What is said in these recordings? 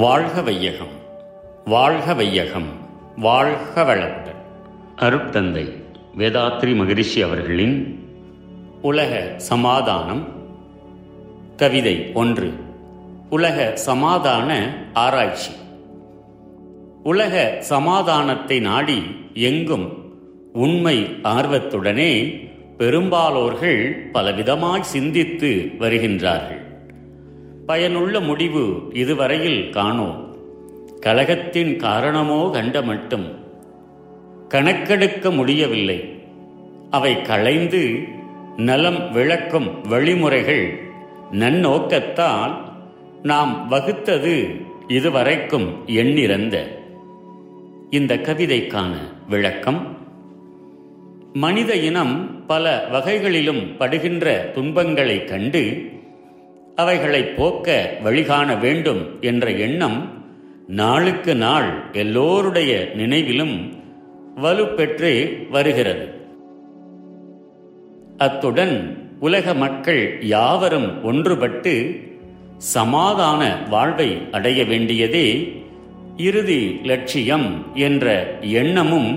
வாழ்க வையகம் வாழ்க வையகம் வாழ்க வளமுடன் அருட்தந்தை வேதாத்ரி மகரிஷி அவர்களின் உலக சமாதானம் கவிதை ஒன்று. உலக சமாதான ஆராய்ச்சி. உலக சமாதானத்தை நாடி எங்கும் உண்மை ஆர்வத்துடனே பெரும்பாலோர்கள் பலவிதமாய் சிந்தித்து வருகின்றார்கள். பயனுள்ள முடிவு இதுவரையில் காணோம். கலகத்தின் காரணமோ கண்ட மட்டும் கணக்கெடுக்க முடியவில்லை. அவை களைந்து நலம் விளக்கும் வழிமுறைகள் நன்னோக்கத்தால் நாம் வகுத்தது இதுவரைக்கும் எண்ணிறந்த. இந்த கவிதைக்கான விளக்கம். மனித இனம் பல வகைகளிலும் படுகின்ற துன்பங்களைக் கண்டு அவைகளை போக்க வழிகாண வேண்டும் என்ற எண்ணம் நாளுக்கு நாள் எல்லோருடைய நினைவிலும் வலுப்பெற்று வருகிறது. அத்துடன் உலக மக்கள் யாவரும் ஒன்றுபட்டு சமாதான வாழ்வை அடைய வேண்டியதே இறுதி லட்சியம் என்ற எண்ணமும்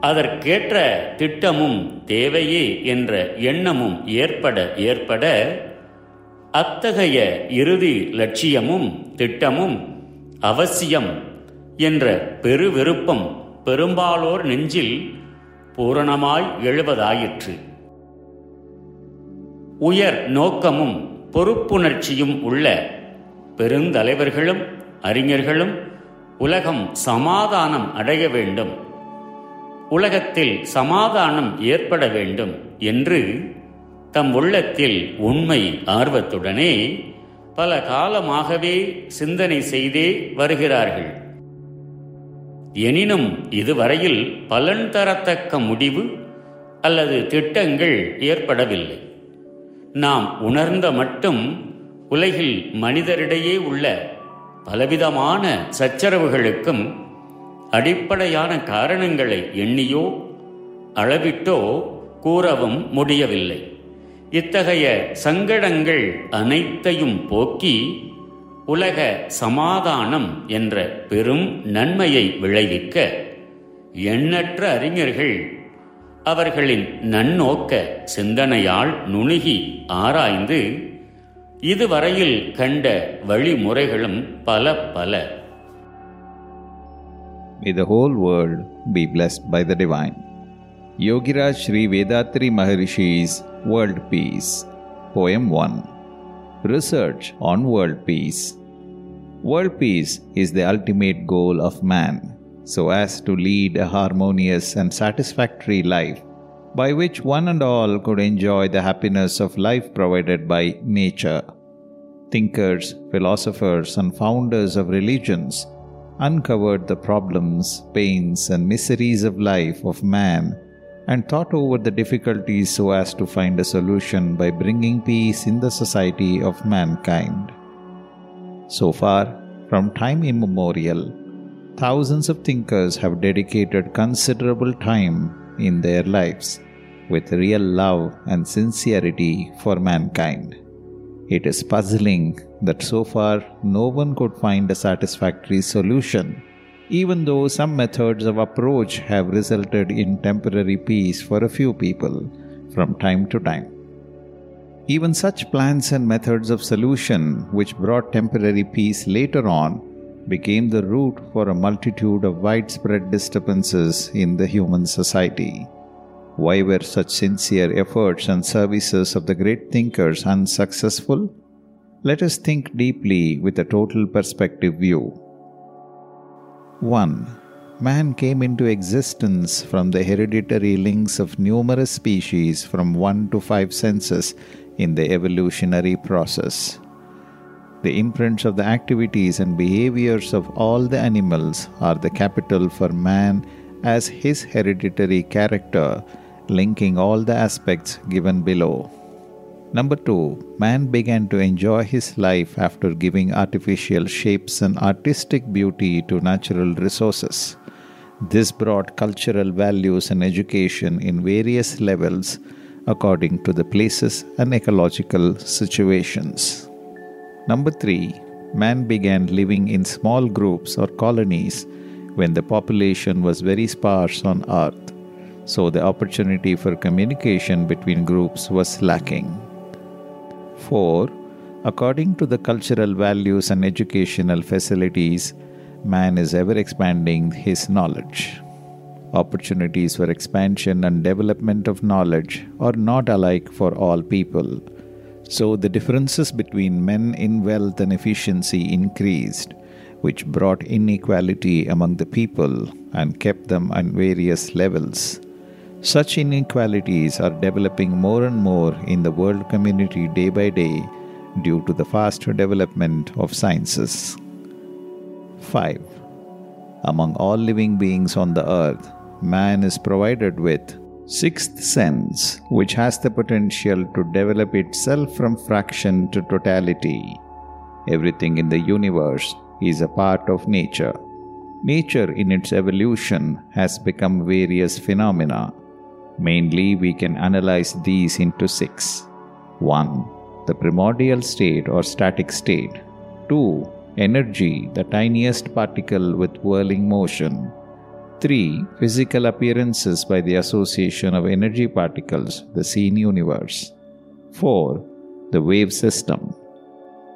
அதற்கேற்ற திட்டமும் தேவையே என்ற எண்ணமும் ஏற்பட ஏற்பட அத்தகைய இறுதி லட்சியமும் திட்டமும் அவசியம் என்ற பெருவிருப்பம் பெரும்பாலோர் நெஞ்சில் பூரணமாய் எழுவதாயிற்று. உயர் நோக்கமும் பொறுப்புணர்ச்சியும் உள்ள பெருந்தலைவர்களும் அறிஞர்களும் உலகம் சமாதானம் அடைய வேண்டும். உலகத்தில் சமாதானம் ஏற்பட வேண்டும் என்று தம் உள்ளத்தில் உண்மை ஆர்வத்துடனே பல காலமாகவே சிந்தனை செய்தே வருகிறார்கள். எனினும் இதுவரையில் பலன் தரத்தக்க முடிவு அல்லது திட்டங்கள் ஏற்படவில்லை. நாம் உணர்ந்த மட்டும் உலகில் மனிதரிடையே உள்ள பலவிதமான சச்சரவுகளுக்கும் அடிப்படையான காரணங்களை எண்ணியோ அளவிட்டோ கூறவும் முடியவில்லை. இத்தகைய சங்கடங்கள் அனைத்தையும் போக்கி உலக சமாதானம் என்ற பெரும் நன்மையை விளைவிக்க எண்ணற்ற அறிஞர்கள் அவர்களின் நன்னோக்க சிந்தனையால் நுணுகி ஆராய்ந்து இதுவரையில் கண்ட வழிமுறைகளும் பல பல May the whole world be blessed by the divine. Yogiraj Sri Vedatri Maharishi's World Peace. Poem 1 Research on World Peace. World peace is the ultimate goal of man, so as to lead a harmonious and satisfactory life, by which one and all could enjoy the happiness of life provided by nature. Thinkers, philosophers, and founders of religions uncovered the problems, pains, and miseries of life of man and thought over the difficulties so as to find a solution by bringing peace in the society of mankind. So far, from time immemorial, thousands of thinkers have dedicated considerable time in their lives with real love and sincerity for mankind. It is puzzling that so far no one could find a satisfactory solution, even though some methods of approach have resulted in temporary peace for a few people from time to time. Even such plans and methods of solution, which brought temporary peace later on, became the root for a multitude of widespread disturbances in the human society. Why were such sincere efforts and services of the great thinkers unsuccessful? Let us think deeply with a total perspective view. 1. Man came into existence from the hereditary links of numerous species from 1 to 5 senses in the evolutionary process. The imprints of the activities and behaviors of all the animals are the capital for man as his hereditary character, linking all the aspects given below. Number two, man began to enjoy his life after giving artificial shapes and artistic beauty to natural resources. This brought cultural values and education in various levels according to the places and ecological situations. Number three, man began living in small groups or colonies when the population was very sparse on earth, so the opportunity for communication between groups was lacking. 4. According to the cultural values and educational facilities, man is ever expanding his knowledge. Opportunities for expansion and development of knowledge are not alike for all people. So the differences between men in wealth and efficiency increased, which brought inequality among the people and kept them on various levels. Such inequalities are developing more and more in the world community day by day due to the fast development of sciences. 5. Among all living beings on the earth, man is provided with sixth sense which has the potential to develop itself from fraction to totality everything in the universe is a part of nature nature in its evolution has become various phenomena mainly we can analyze these into six 1 the primordial state or static state 2 energy the tiniest particle with whirling motion 3. Physical appearances by the association of energy particles, the seen universe. 4. The wave system.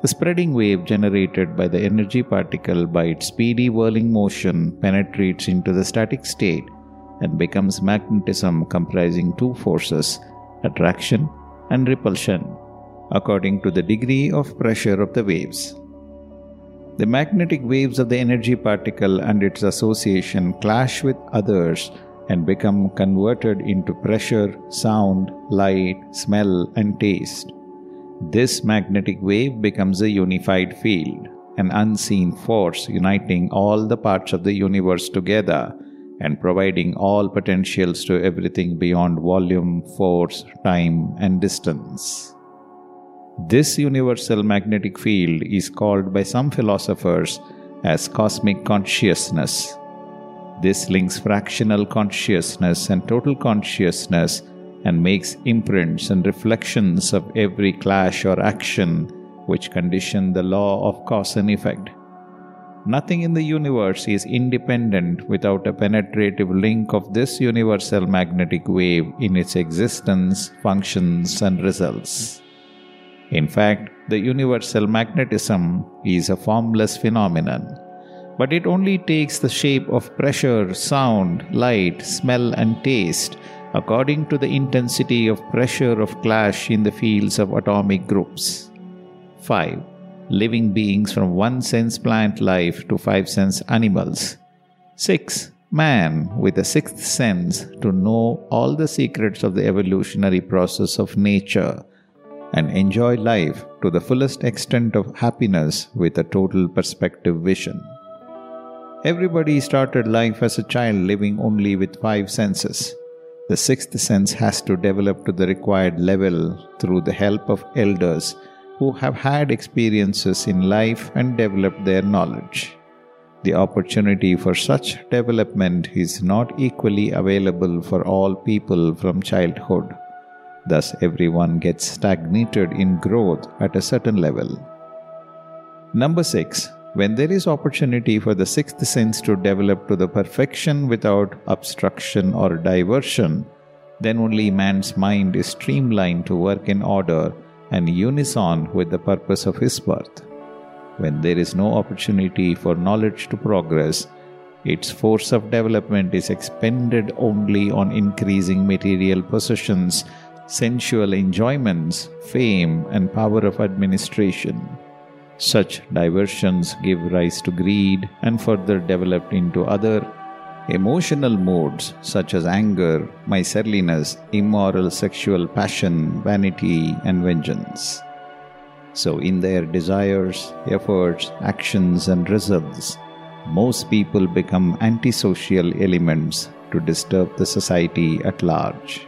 The spreading wave generated by the energy particle by its speedy whirling motion penetrates into the static state and becomes magnetism comprising two forces, attraction and repulsion, according to the degree of pressure of the waves. The magnetic waves of the energy particle and its association clash with others and become converted into pressure, sound, light, smell, and taste. This magnetic wave becomes a unified field, an unseen force uniting all the parts of the universe together and providing all potentials to everything beyond volume, force, time, and distance. This universal magnetic field is called by some philosophers as cosmic consciousness. This links fractional consciousness and total consciousness and makes imprints and reflections of every clash or action which condition the law of cause and effect. Nothing in the universe is independent without a penetrative link of this universal magnetic wave in its existence, functions, and results. In fact, the universal magnetism is a formless phenomenon, but it only takes the shape of pressure, sound, light, smell, and taste according to the intensity of pressure of clash in the fields of atomic groups. 5. Living beings from one sense plant life to five sense animals. 6. Man with a sixth sense to know all the secrets of the evolutionary process of nature and enjoy life to the fullest extent of happiness with a total perspective vision. Everybody started life as a child living only with five senses. The sixth sense has to develop to the required level through the help of elders who have had experiences in life and developed their knowledge. The opportunity for such development is not equally available for all people from childhood. Thus, everyone gets stagnated in growth at a certain level. Number six, when there is opportunity for the sixth sense to develop to the perfection without obstruction or diversion, then only man's mind is streamlined to work in order and unison with the purpose of his birth. When there is no opportunity for knowledge to progress, its force of development is expended only on increasing material possessions sensual enjoyments, fame, and power of administration. Such diversions give rise to greed and further develop into other emotional modes such as anger, miserliness, immoral sexual passion, vanity, and vengeance. So, in their desires, efforts, actions, and results, most people become antisocial elements to disturb the society at large.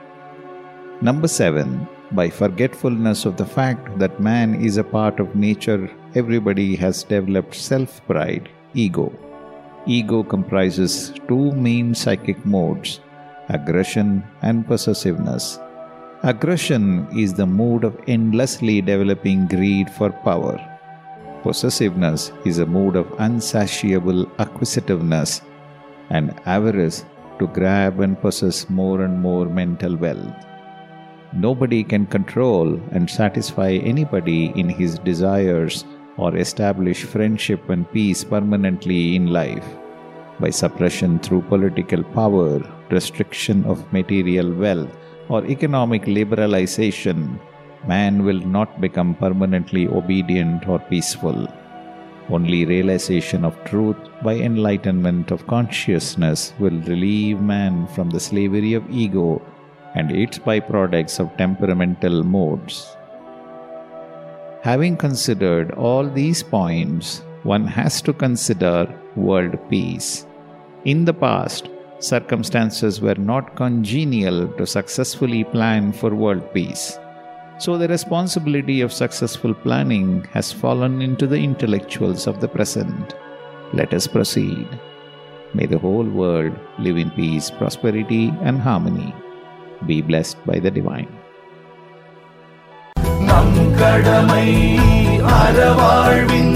Number seven, by forgetfulness of the fact that man is a part of nature, everybody has developed self pride, ego. Ego comprises two main psychic modes aggression and possessiveness. Aggression is the mood of endlessly developing greed for power. Possessiveness is a mood of unsatiable acquisitiveness and avarice to grab and possess more and more mental wealth. Nobody can control and satisfy anybody in his desires or establish friendship and peace permanently in life. By suppression through political power, restriction of material wealth, or economic liberalization, man will not become permanently obedient or peaceful. Only realization of truth by enlightenment of consciousness will relieve man from the slavery of ego and its byproducts of temperamental modes. Having considered all these points, one has to consider world peace. In the past, circumstances were not congenial to successfully plan for world peace. So the responsibility of successful planning has fallen into the intellectuals of the present. Let us proceed. May the whole world live in peace, prosperity, and harmony. Be blessed by the divine. கடமை அறவாழ்வின்